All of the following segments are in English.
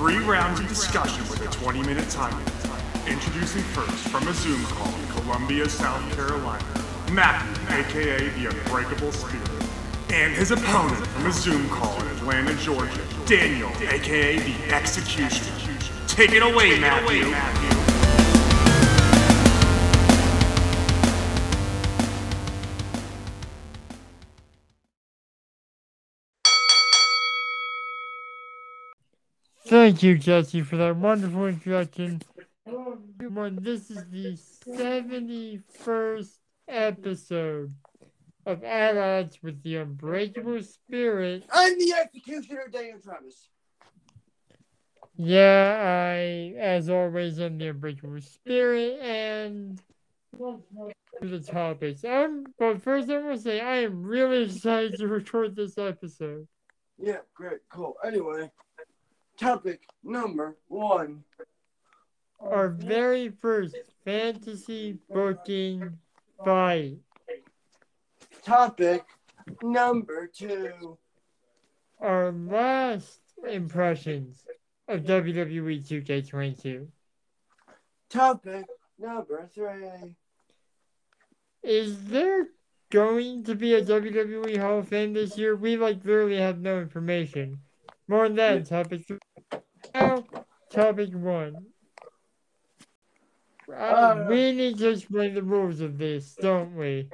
three rounds of discussion with a 20 minute time limit. Introducing first from a Zoom call in Columbia, South Carolina, Matthew, aka the Unbreakable Spirit. And his opponent from a Zoom call in Atlanta, Georgia, Daniel, aka the Executioner. Take it away, Matthew. Thank you, Jesse, for that wonderful introduction. Everyone, this is the 71st episode of At Odds with the Unbreakable Spirit. I'm the executioner, Daniel Travis. Yeah, I, as always, am the Unbreakable Spirit, and the topics. Um, but first, I want to say I am really excited to record this episode. Yeah, great, cool. Anyway, topic number one. Our very first fantasy booking fight. Topic number two. Our last impressions of WWE 2K22. Topic number three. Is there going to be a WWE Hall of Fame this year? We like literally have no information. More on that topic three. Now, topic one. Uh, Uh, we need to explain the rules of this, don't we?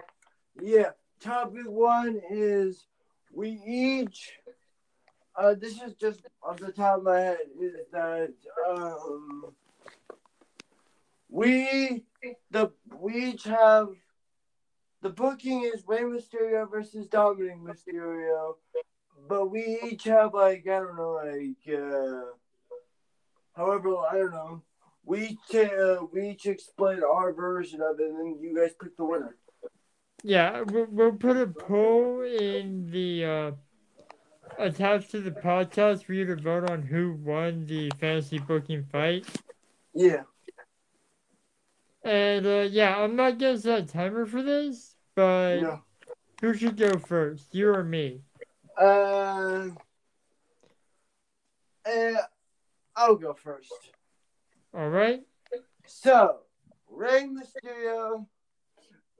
Yeah, topic one is we each. Uh, this is just off the top of my head. Is that um, we the we each have the booking is Rey Mysterio versus Dominic Mysterio, but we each have like I don't know like uh, however I don't know. We each uh, we each explain our version of it, and then you guys pick the winner. Yeah, we'll, we'll put a poll in the uh, attached to the podcast for you to vote on who won the fantasy booking fight. Yeah. And uh, yeah, I'm not gonna set a timer for this, but Yeah. who should go first, you or me? Uh, uh, I'll go first. All right. So, Rey Mysterio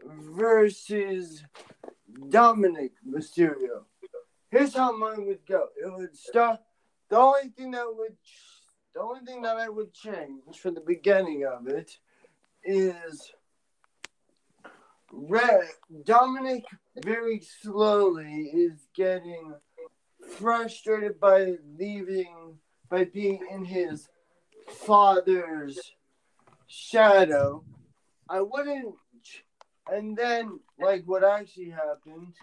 versus Dominic Mysterio. Here's how mine would go. It would start. The only thing that would, the only thing that I would change from the beginning of it is Red Dominic very slowly is getting frustrated by leaving by being in his father's shadow. I wouldn't and then like what actually happened,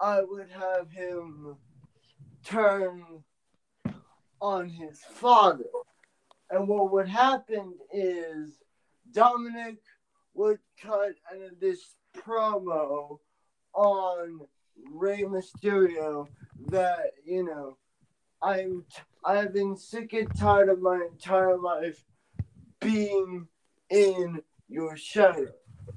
I would have him turn on his father. And what would happen is Dominic would cut this promo on Rey Mysterio that you know I'm I've been sick and tired of my entire life being in your shadow.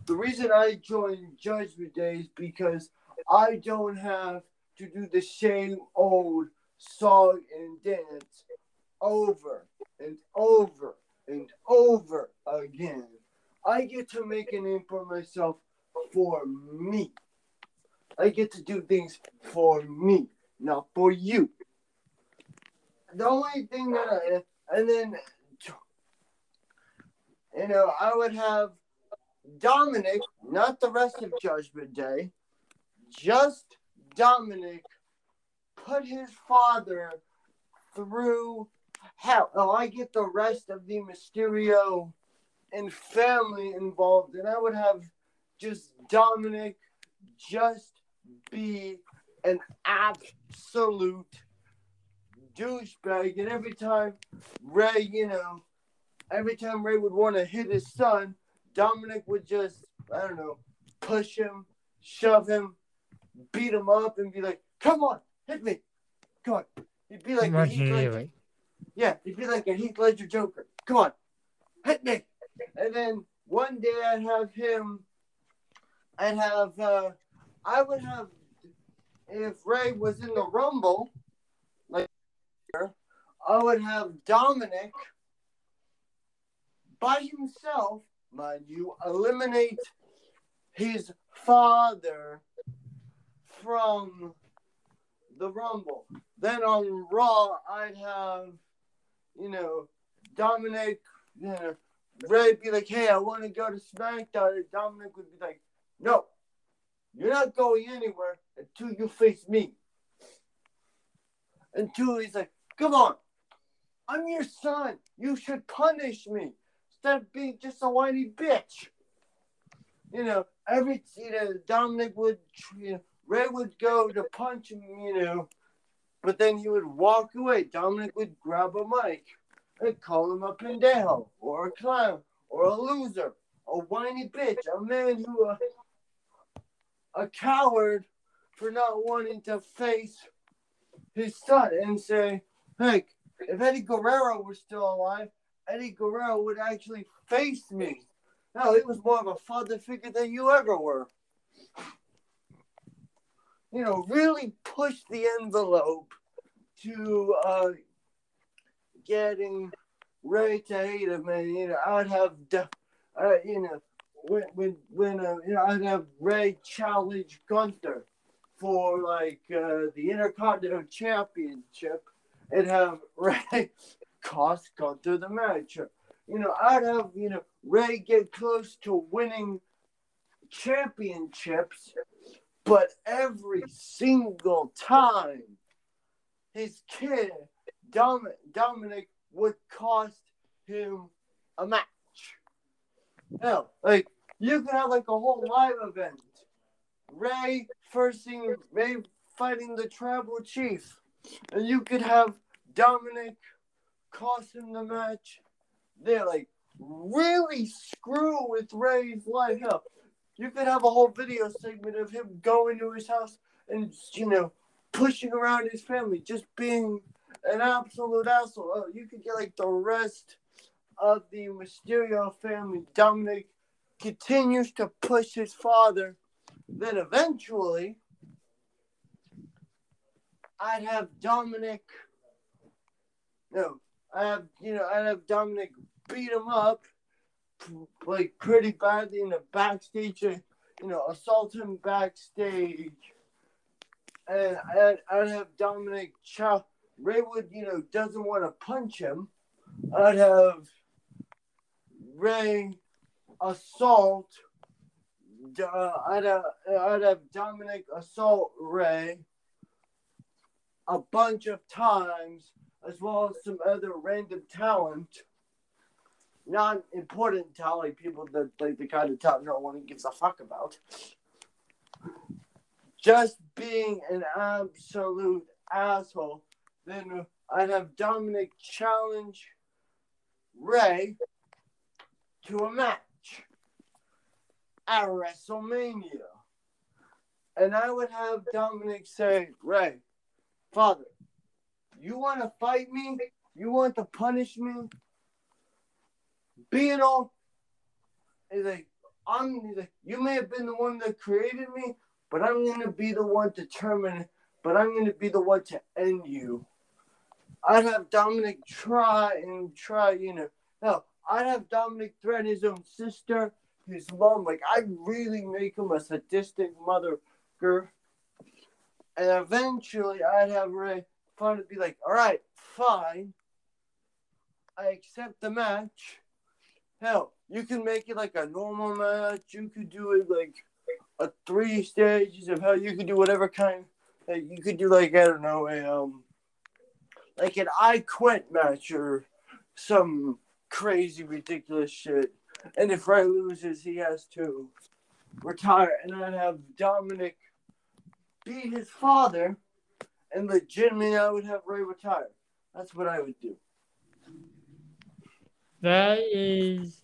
The reason I joined Judgment Day is because I don't have to do the same old song and dance over and over and over again. I get to make a name for myself for me. I get to do things for me, not for you. The only thing that I, and then, you know, I would have Dominic, not the rest of Judgment Day, just Dominic put his father through hell. Oh, I get the rest of the Mysterio and family involved, and I would have just Dominic just be an absolute douchebag. And every time Ray, you know, every time Ray would want to hit his son, Dominic would just, I don't know, push him, shove him, beat him up, and be like, come on, hit me. Come on. He'd be like, a Much Heath Ledger. Yeah, he'd be like a Heath Ledger Joker. Come on, hit me. And then one day I'd have him, I'd have, uh, I would have, if Ray was in the Rumble, I would have Dominic by himself, mind you, eliminate his father from the Rumble. Then on Raw, I'd have, you know, Dominic, you know, Ray be like, hey, I want to go to SmackDown. And Dominic would be like, no, you're not going anywhere until you face me. Until he's like, come on, I'm your son. You should punish me instead of being just a whiny bitch. You know, every you know, Dominic would you know, Ray would go to punch him, you know, but then he would walk away. Dominic would grab a mic and call him a pendejo or a clown or a loser, a whiny bitch, a man who uh, a coward for not wanting to face his son and say, "Hey, if Eddie Guerrero was still alive, Eddie Guerrero would actually face me." No, he was more of a father figure than you ever were. You know, really push the envelope to uh, getting Ray to hate him, and you know, I'd have, uh, you know, when when when uh, you know, I'd have Ray challenge Gunther for like uh, the Intercontinental Championship, and have Ray cost Gunther the match. You know, I'd have you know Ray get close to winning championships, but every single time his kid Dom- Dominic would cost him a match. Hell, like you could have like a whole live event. Ray first thing Ray fighting the tribal chief. And you could have Dominic costing the match. They're like really screw with Ray's life. Hell, you could have a whole video segment of him going to his house and you know pushing around his family, just being an absolute asshole. Oh, you could get like the rest of the Mysterio family. Dominic continues to push his father. Then eventually, I'd have Dominic. No, I have you know I'd have Dominic beat him up like pretty badly in the backstage. You know, assault him backstage, and I'd, I'd have Dominic chop Raywood, you know, doesn't want to punch him, I'd have Ray assault. Uh, I'd, have, I'd have Dominic assault Ray a bunch of times, as well as some other random talent, non important talent, people that like the kind of talent no one gives a fuck about. Just being an absolute asshole then I'd have Dominic challenge Ray to a match at WrestleMania. And I would have Dominic say, Ray, Father, you want to fight me? You want to punish me? Being all, he's like, I'm, he's like, you may have been the one that created me, but I'm going to be the one to determine, but I'm going to be the one to end you. I'd have Dominic try and try, you know. No, I'd have Dominic threaten his own sister, his mom. Like, I'd really make him a sadistic mother. And eventually, I'd have Ray finally be like, all right, fine. I accept the match. Hell, you can make it like a normal match. You could do it like a three stages of hell. You could do whatever kind. Like you could do like I don't know a um like an I quit match or some crazy ridiculous shit. And if Ray loses, he has to retire. And I'd have Dominic beat his father, and legitimately, I would have Ray retire. That's what I would do. That is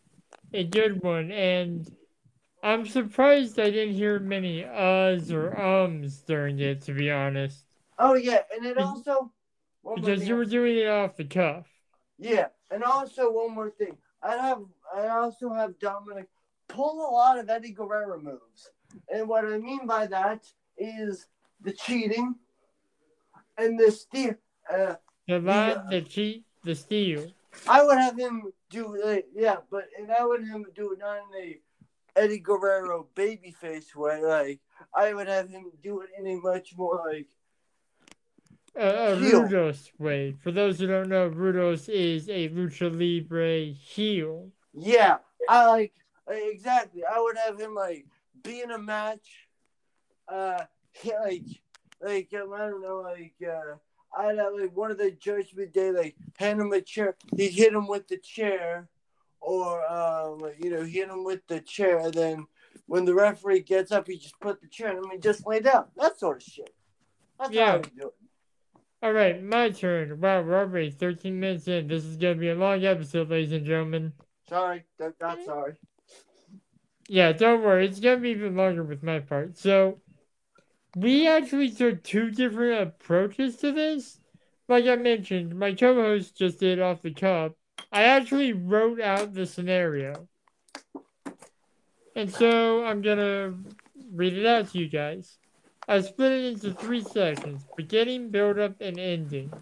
a good one, and I'm surprised I didn't hear many uhs or ums during it. To be honest. Oh yeah, and it also because you were doing it off the cuff. Yeah, and also one more thing. I have I also have Dominic pull a lot of Eddie Guerrero moves, and what I mean by that is the cheating and the steer, uh, the line, the cheat, the steal. I would have him do yeah, but and I would have him do it not in a Eddie Guerrero babyface way. Like I would have him do it in a much more like A, a Rudos way. For those who don't know, Rudos is a lucha libre heel. yeah. I like exactly. I would have him like be in a match. Uh, like like um, I don't know, like uh, I'd have like one of the Judgment Day like hand him a chair. He hit him with the chair, or um, you know, hit him with the chair. And then when the referee gets up, he just put the chair on him and just lay down. That sort of shit. That's Yeah. how I do it. All right, my turn. Wow, we're already 13 minutes in. This is going to be a long episode, ladies and gentlemen. Sorry, not sorry. Yeah, don't worry. It's going to be even longer with my part. So, we actually took two different approaches to this. Like I mentioned, my co host just did off the cuff. I actually wrote out the scenario. And so, I'm going to read it out to you guys. I split it into three sections beginning, build up, and ending.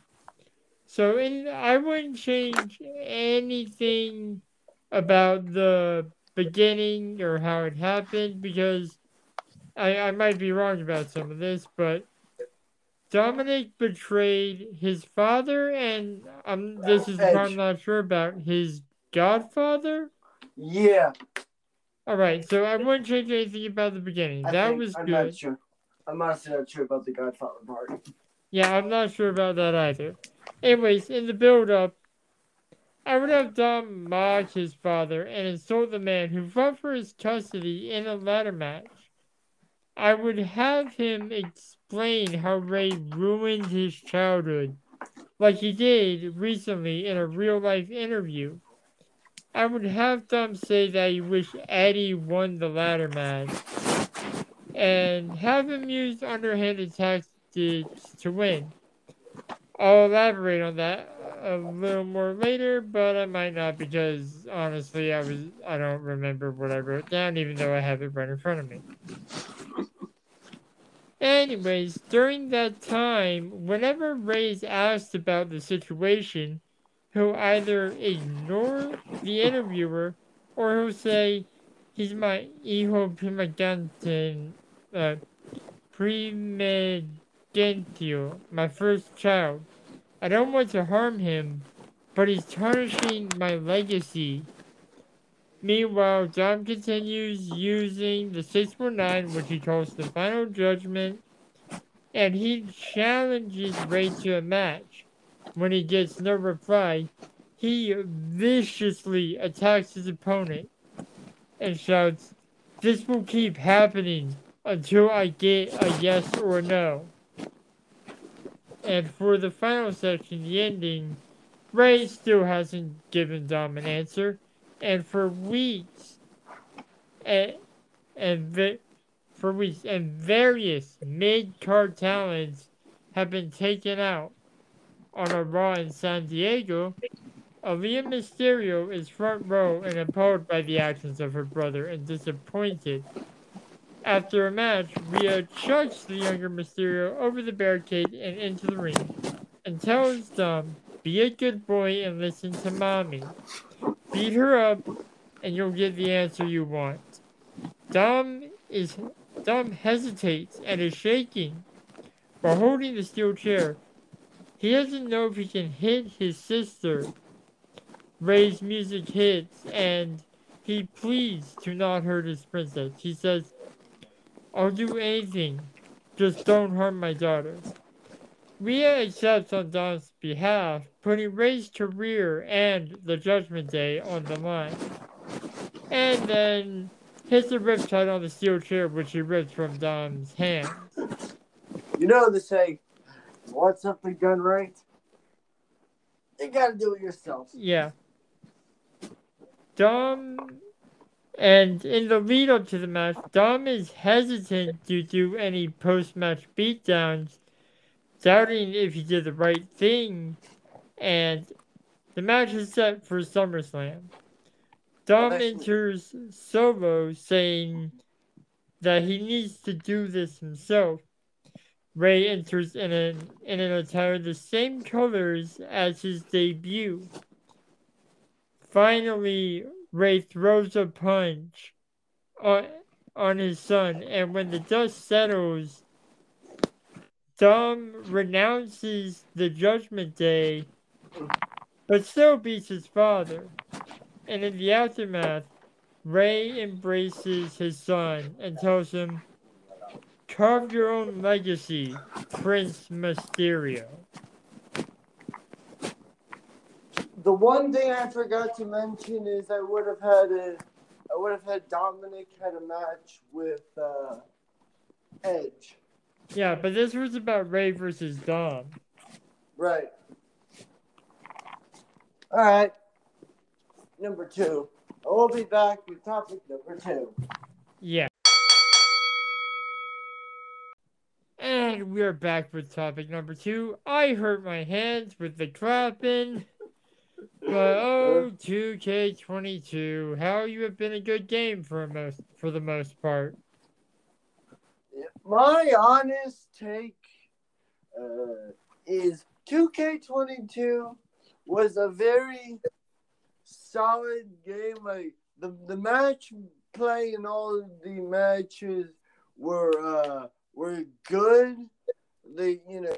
So, in, I wouldn't change anything about the beginning or how it happened because I, I might be wrong about some of this, but Dominic betrayed his father and um this is what I'm not sure about his godfather. Yeah, All right, so I wouldn't change anything about the beginning. I that was I'm good. not sure. I'm honestly not sure about the Godfather part. Yeah, I'm not sure about that either. Anyways, in the build up, I would have Dom mock his father and insult the man who fought for his custody in a ladder match. I would have him explain how Ray ruined his childhood, like he did recently in a real life interview. I would have Dom say that he wished Eddie won the ladder match, and have him use underhanded tactics to win. I'll elaborate on that a little more later, but I might not because honestly, I was I don't remember what I wrote down, even though I have it right in front of me. Anyways, during that time, whenever Ray is asked about the situation, he'll either ignore the interviewer or he'll say, "He's my hijo primogenitor, uh, primogenitor, my first child. I don't want to harm him, but he's tarnishing my legacy." Meanwhile, Dom continues using the 619, which he calls the final judgment, and he challenges Ray to a match. When he gets no reply, he viciously attacks his opponent and shouts, This will keep happening until I get a yes or no. And for the final section, the ending, Ray still hasn't given Dom an answer and for weeks, and, and for weeks, and various mid-card talents have been taken out. On a Raw in San Diego, Aalyah Mysterio is front row and appalled by the actions of her brother and disappointed. After a match, Rhea chucks the younger Mysterio over the barricade and into the ring, and tells Dom, "Be a good boy and listen to mommy." Beat her up, and you'll get the answer you want. Dom is Dom hesitates and is shaking while holding the steel chair. He doesn't know if he can hit his sister. Ray's music hits, and he pleads to not hurt his princess. He says, "I'll do anything, just don't harm my daughter." Rhea accepts on Dom's behalf, putting Ray's career and the Judgment Day on the line. And then hits a riptide on the steel chair, which he rips from Dom's hands. You know they say, want something done right? You gotta do it yourself. Yeah. Dom, and in the lead up to the match, Dom is hesitant to do any post match beatdowns, doubting if he did the right thing, and the match is set for SummerSlam. Dom Well, enters solo saying that he needs to do this himself. Ray enters in an in an attire the same colors as his debut. Finally, Ray throws a punch on, on his son, and when the dust settles, Dom renounces the Judgment Day, but still beats his father. And in the aftermath, Ray embraces his son and tells him, Carve your own legacy, Prince Mysterio. The one thing I forgot to mention is I would have had a, I would have had Dominic had a match with uh, Edge. Yeah, but this was about Ray versus Dom. Right. All right. Number two. I will be back with topic number two. Yeah. And we're back with topic number two. I hurt my hands with the clapping. But oh, 2K22, how you have been a good game for most for the most part. My honest take uh, is 2K22 was a very solid game. Like the the match play and all the matches were uh, were good. They you know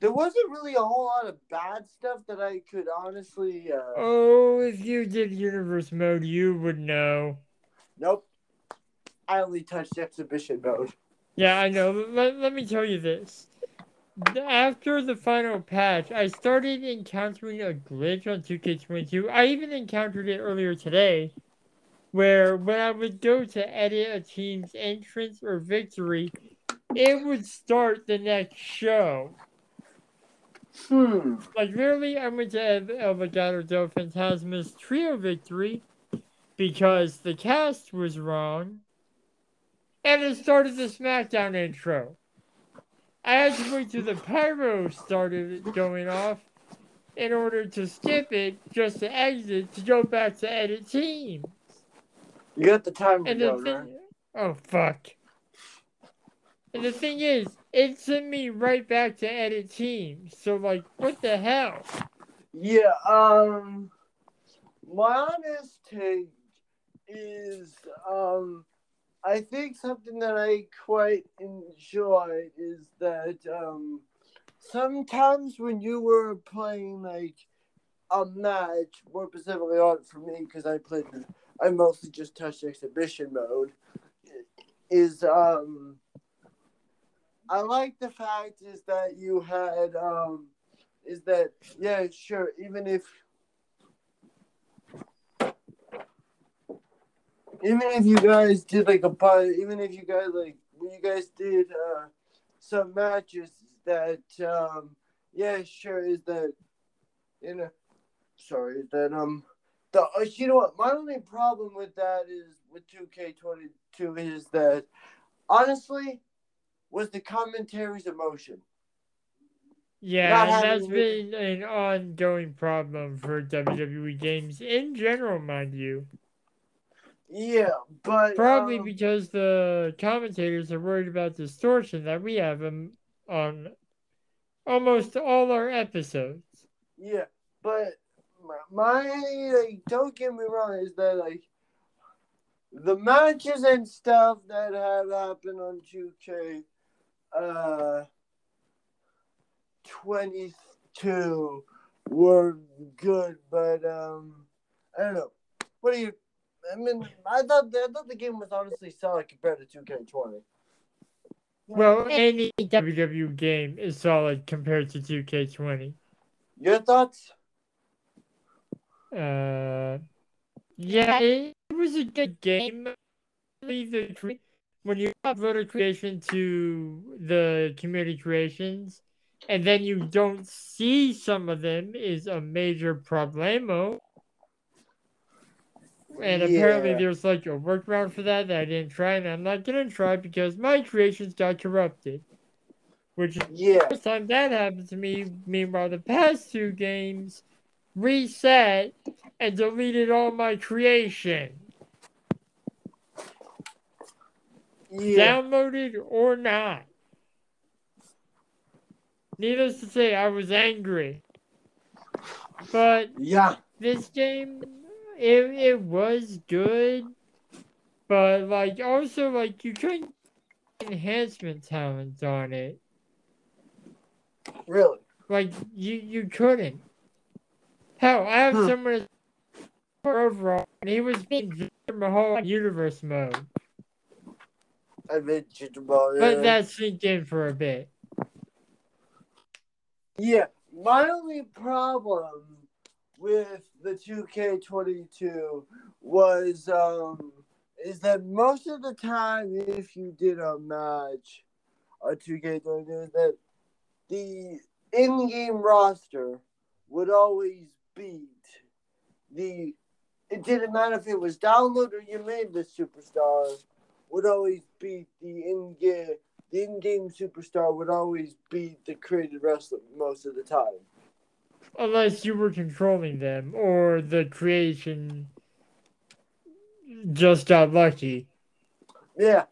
there wasn't really a whole lot of bad stuff that I could honestly. Uh, Oh, if you did universe mode, you would know. nope. I only touched exhibition mode. Yeah, I know. Let, let me tell you this. After the final patch, I started encountering a glitch on 2K22. I even encountered it earlier today, where when I would go to edit a team's entrance or victory, it would start the next show. Hmm. Like, literally, I went to El Legado del Fantasma's trio victory because the cast was wrong, and it started the SmackDown intro. I had to wait till the pyro started going off in order to skip it, just to exit, to go back to edit team. You got the time And the right? thing, oh fuck. And the thing is, it sent me right back to edit team. So like, what the hell? Yeah, um my honest take is um I think something that I quite enjoy is that um sometimes when you were playing like a match, more specifically on for me because I played I mostly just touched exhibition mode is um I like the fact is that you had um is that yeah sure even if even if you guys did like a bu- even if you guys like when you guys did uh some matches that um yeah sure is that you know sorry is that um the uh, you know what my only problem with that is with 2k22 is that honestly was the commentary's emotion Yeah, that's been an ongoing problem for WWE games in general, mind you. Yeah but Probably um, because the commentators are worried about distortion that we have um, on almost all our episodes. Yeah, but my, my like, don't get me wrong is that like the matches and stuff that have happened on 2K uh 22 were good, but um I don't know. What do you I mean I thought I thought the game was honestly solid compared to 2K20. Well, any WWE game is solid compared to 2K20. Your thoughts? Uh, yeah, it was a good game. Leave the cre- When you upload a creation to the community creations, and then you don't see some of them, is a major problemo. And apparently, there's like a workaround for that that I didn't try, and I'm not gonna try because my creations got corrupted. Which is Yeah. first time that happened to me. Meanwhile, the past two games reset and deleted all my creation, Yeah. downloaded or not. needless to say, I was angry. But Yeah. this game, it it was good, but like also like you couldn't get enhancement talents on it. Really. Like you you couldn't. Hell, I have Hmm. someone overall, and he was being Victor Mahal universe mode, I Adventure Ball. but yeah. that sink in for a bit. Yeah, my only problem with the 2K22 was um is that most of the time if you did a match on 2K22 is that the in-game roster would always beat the it didn't matter if it was download or you made the superstar would always beat the in-game the in-game superstar would always beat the created wrestler most of the time. Unless you were controlling them, or the creation just got lucky. Yeah,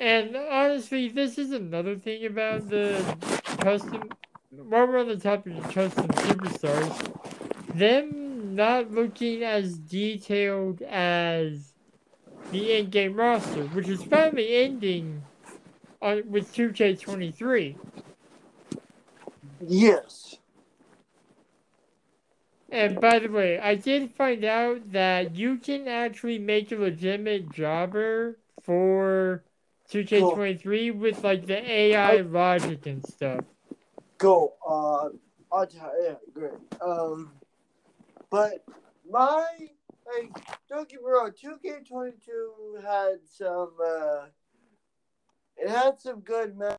And honestly, this is another thing about the custom. While we're on the topic of custom superstars, them not looking as detailed as the in-game roster, which is finally ending on, with 2K23. Yes. And by the way, I did find out that you can actually make a legitimate jobber for 2K23 with like the AI logic and stuff. Go on. I'll tell yeah, great. Um, but my like don't get me wrong, two K twenty two had some uh, it had some good matches,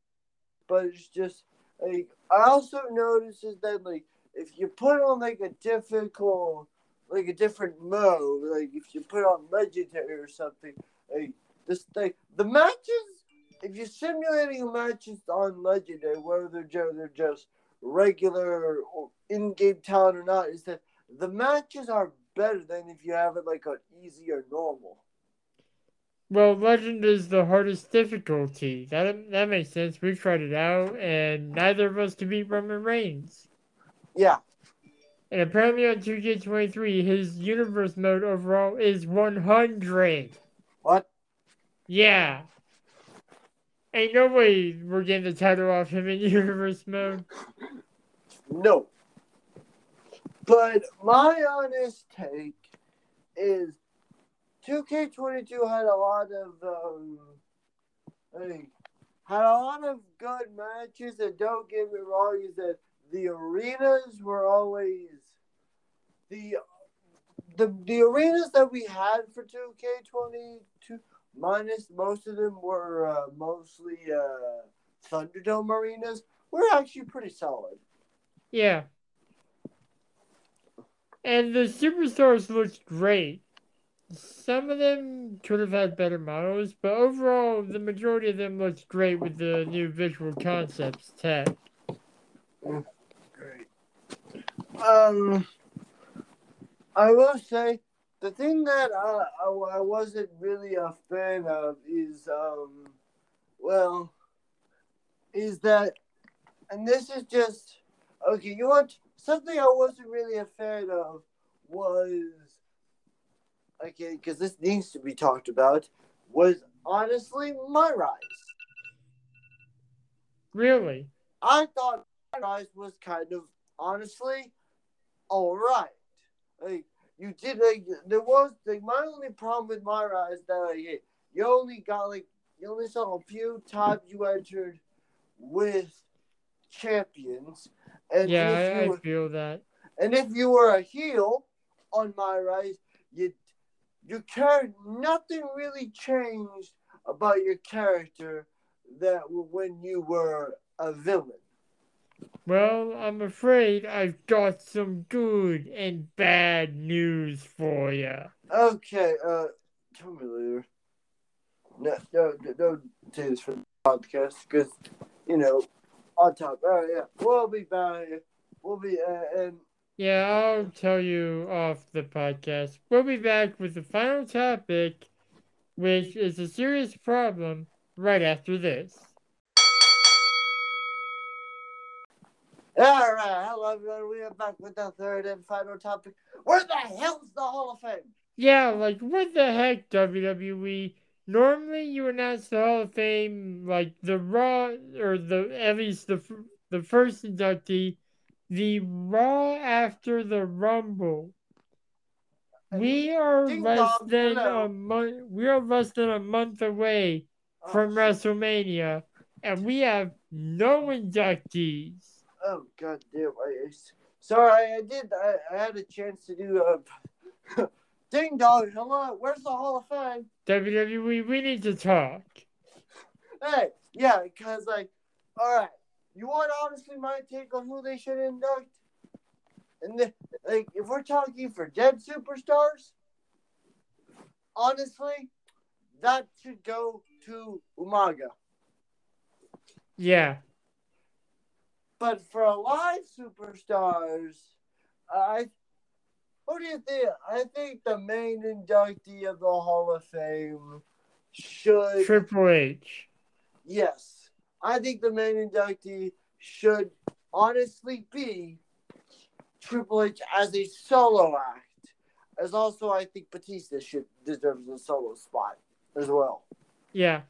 but it's just like I also noticed that like if you put on like a difficult like a different mode, like if you put on legendary or something, like this like the matches if you're simulating matches on legendary, whether they're just, regular or in-game talent or not, is that the matches are better than if you have it like on easy or normal. Well, Legend is the hardest difficulty. That that makes sense. We tried it out, and neither of us could beat Roman Reigns. Yeah, And apparently on 2K23, his universe mode overall is 100. what? Yeah. Ain't no way we're getting the title off him in universe mode. No. But my honest take is 2K22 had a lot of um, had a lot of good matches, and don't get me wrong, is that the arenas were always the the the arenas that we had for 2K22 minus most of them were uh, mostly uh, Thunderdome arenas were actually pretty solid. Yeah. And the superstars looked great. Some of them could have had better models, but overall, the majority of them looked great with the new visual concepts tech. Great. Um, I will say the thing that I, I, I wasn't really a fan of is um, well, is that, and this is just okay. You want something I wasn't really a fan of was okay because this needs to be talked about was honestly my rise. Really? I thought my rise was kind of honestly all right. Like you did like there was like my only problem with my rise that like you only got like you only saw a few times you entered with champions. And yeah, if I, you I feel that. and if you were a heel on my rise, you your character nothing really changed about your character that when you were a villain. Well, I'm afraid I've got some good and bad news for you. Okay, uh, tell me later. No, no, no, don't say this for the podcast because, you know, on top. All right, yeah, we'll be back. We'll be, uh, and Yeah, I'll tell you off the podcast. We'll be back with the final topic, which is a serious problem, right after this. All right, hello everyone. We are back with the third and final topic. Where the hell's the Hall of Fame? Yeah, like what the heck, WWE? Normally, you announce the Hall of Fame like the Raw or the at least the the first inductee, the Raw after the Rumble. We are Ding less dong, than hello. a month. We are less than a month away oh, from oh, WrestleMania, and we have no inductees. oh god damn! I, sorry, I did. I, I had a chance to do um, a ding dong. Hello, where's the Hall of Fame? WWE, we need to talk. Hey, yeah, because like, all right, you want honestly my take on who they should induct? And the, like, if we're talking for dead superstars, honestly, that should go to Umaga. Yeah, But for alive superstars, I who do you think? I think the main inductee of the Hall of Fame should Triple H. yes. I think the main inductee should honestly be Triple H as a solo act. As also I think Batista should deserves a solo spot as well. Yeah.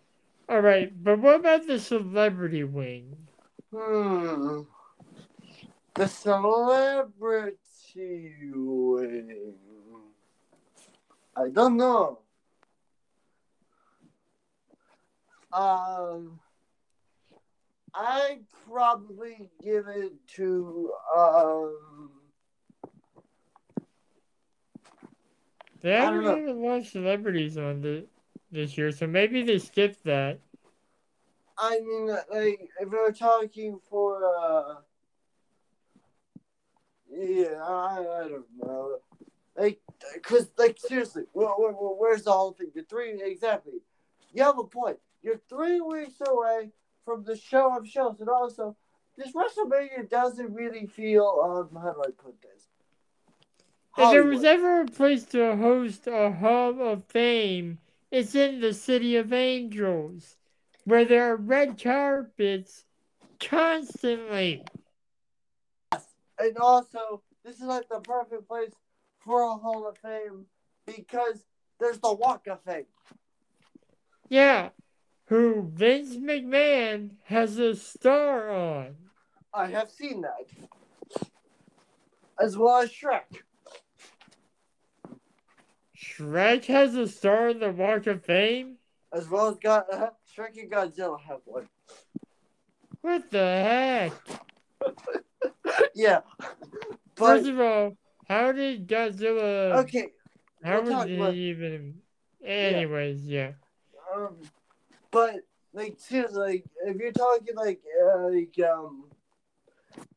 All right, but what about the celebrity wing? Hmm. The celebrity wing. I don't know. Um, I'd probably give it to um. They haven't know. had a lot of celebrities on the, this year, so maybe they skipped that. I mean, like, if we're talking for, uh, yeah, I, I don't know. Like, because, like, seriously, where, where- where's the whole thing? You're three, exactly. You have a point. You're three weeks away from the show of shows, and also, this WrestleMania doesn't really feel, um, how do I put this? If there was ever a place to host a Hall of Fame, it's in the City of Angels, where there are red carpets constantly. And also, this is like the perfect place for a Hall of Fame because there's the Walk of Fame. Yeah, who Vince McMahon has a star on. I have seen that. As well as Shrek. Shrek has a star on the Walk of Fame? As well as God, uh, Shrek and Godzilla have one. What the heck? yeah. But, First of all, how did Godzilla. okay. How was talk he about- even. Anyways, yeah. Um, but, like, seriously, like, if you're talking, like, uh, like, um,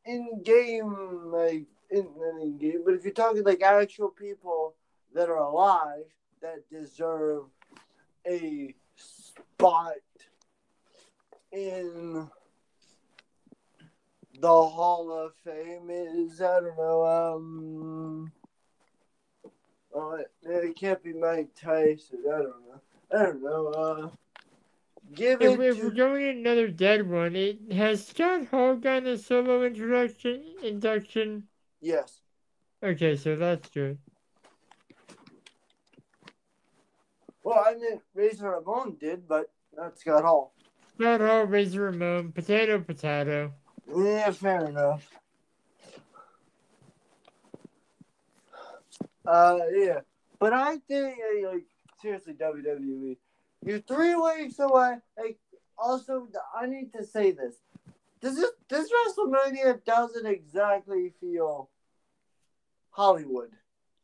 in game, like, in, in game, but if you're talking, like, actual people that are alive that deserve a spot in the Hall of Fame is I don't know um uh, it can't be Mike Tyson I don't know I don't know uh give If, it if we're to, going another dead one, it has Scott Hall gotten a solo introduction induction. yes Okay, so that's good. well I mean Razor Ramon did but not Scott Hall Scott Hall, Razor Ramon, potato, potato. yeah fair enough uh yeah but I think like seriously WWE you're three weeks away like also I need to say this this is this WrestleMania doesn't exactly feel Hollywood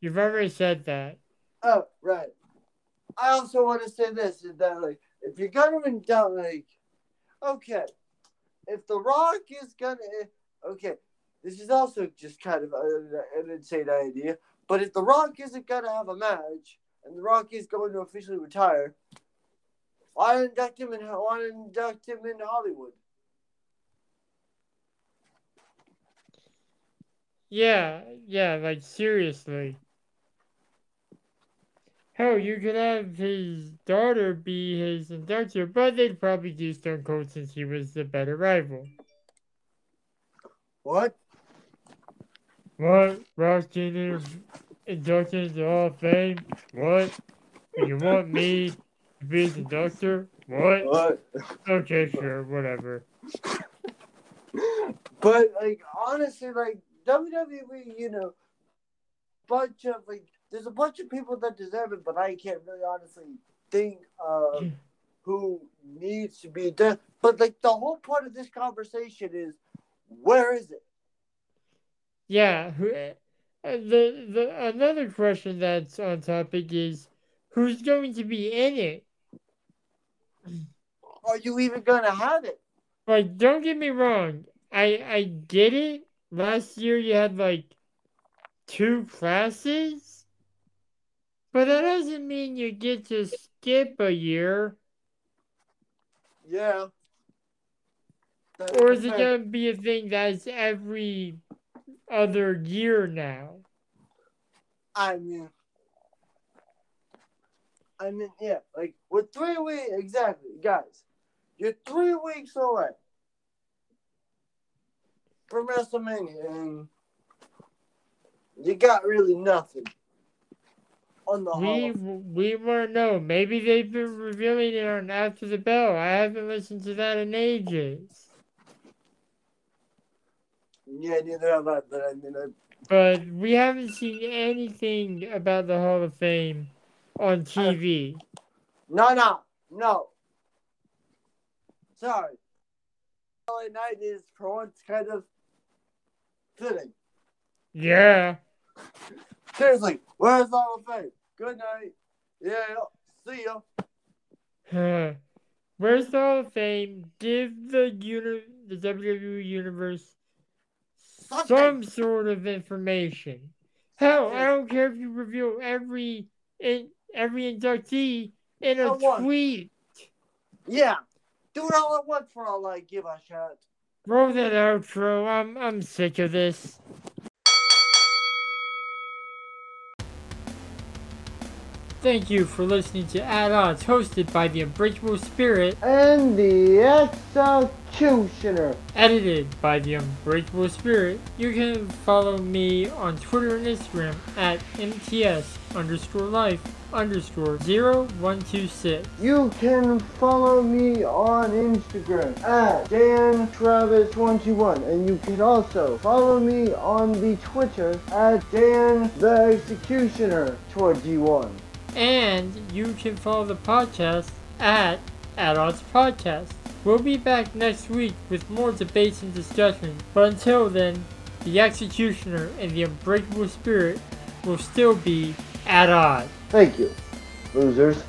You've already said that. Oh, right. I also want to say this is that like if you're gonna induct like okay, if The Rock is gonna okay, this is also just kind of an insane idea. But if The Rock isn't gonna have a match and The Rock is going to officially retire, why induct him in why induct him in Hollywood? Yeah, yeah, like seriously. Hell, you could have his daughter be his inductor, but they'd probably do Stone Cold since he was the better rival. What? What? Ross Jr. inducted into the Hall of Fame? What? You want me be his doctor? What? What? Okay, sure, whatever. But like honestly, like WWE, you know, bunch of like there's a bunch of people that deserve it, but I can't really honestly think of who needs to be there. But like the whole point of this conversation is where is it? Yeah. Who? uh, The the another question that's on topic is who's going to be in it? Are you even gonna have it? Like, don't get me wrong. I I get it. Last year you had like two classes, but that doesn't mean you get to skip a year. Yeah. That- Or is it gonna be a thing that's every other year now? I mean, I mean, yeah, like with three weeks, exactly, guys. You're three weeks away from WrestleMania, and you got really nothing on the We Hall. we won't know. Maybe they've been revealing it on After the Bell. I haven't listened to that in ages. Yeah, neither have I. But I mean, I, But we haven't seen anything about the Hall of Fame on uh, TV. no, no, no. Sorry. LA Knight is for once kind of fitting. Yeah. Seriously, where's the Hall of Fame? Good night. Yeah, see ya. Huh. Where's the Hall of Fame? Give the uni- the WWE universe some sort of information. Hell, I don't care if you reveal every in, every inductee in a tweet. Yeah. Do it all at once for all I give a shot. Roll that outro. I'm I'm sick of this. Thank you for listening to Odds, hosted by the Unbreakable Spirit, And the executioner. edited by the Unbreakable Spirit. You can follow me on Twitter and Instagram at MTS underscore life underscore 0126. You can follow me on Instagram at Dan Travis21 and you can also follow me on the Twitter at Dan the Executioner 21. And you can follow the podcast at Odds Podcast. We'll be back next week with more debates and discussion. But until then, the Executioner and the Unbreakable Spirit will still be at odds. Thank you, losers.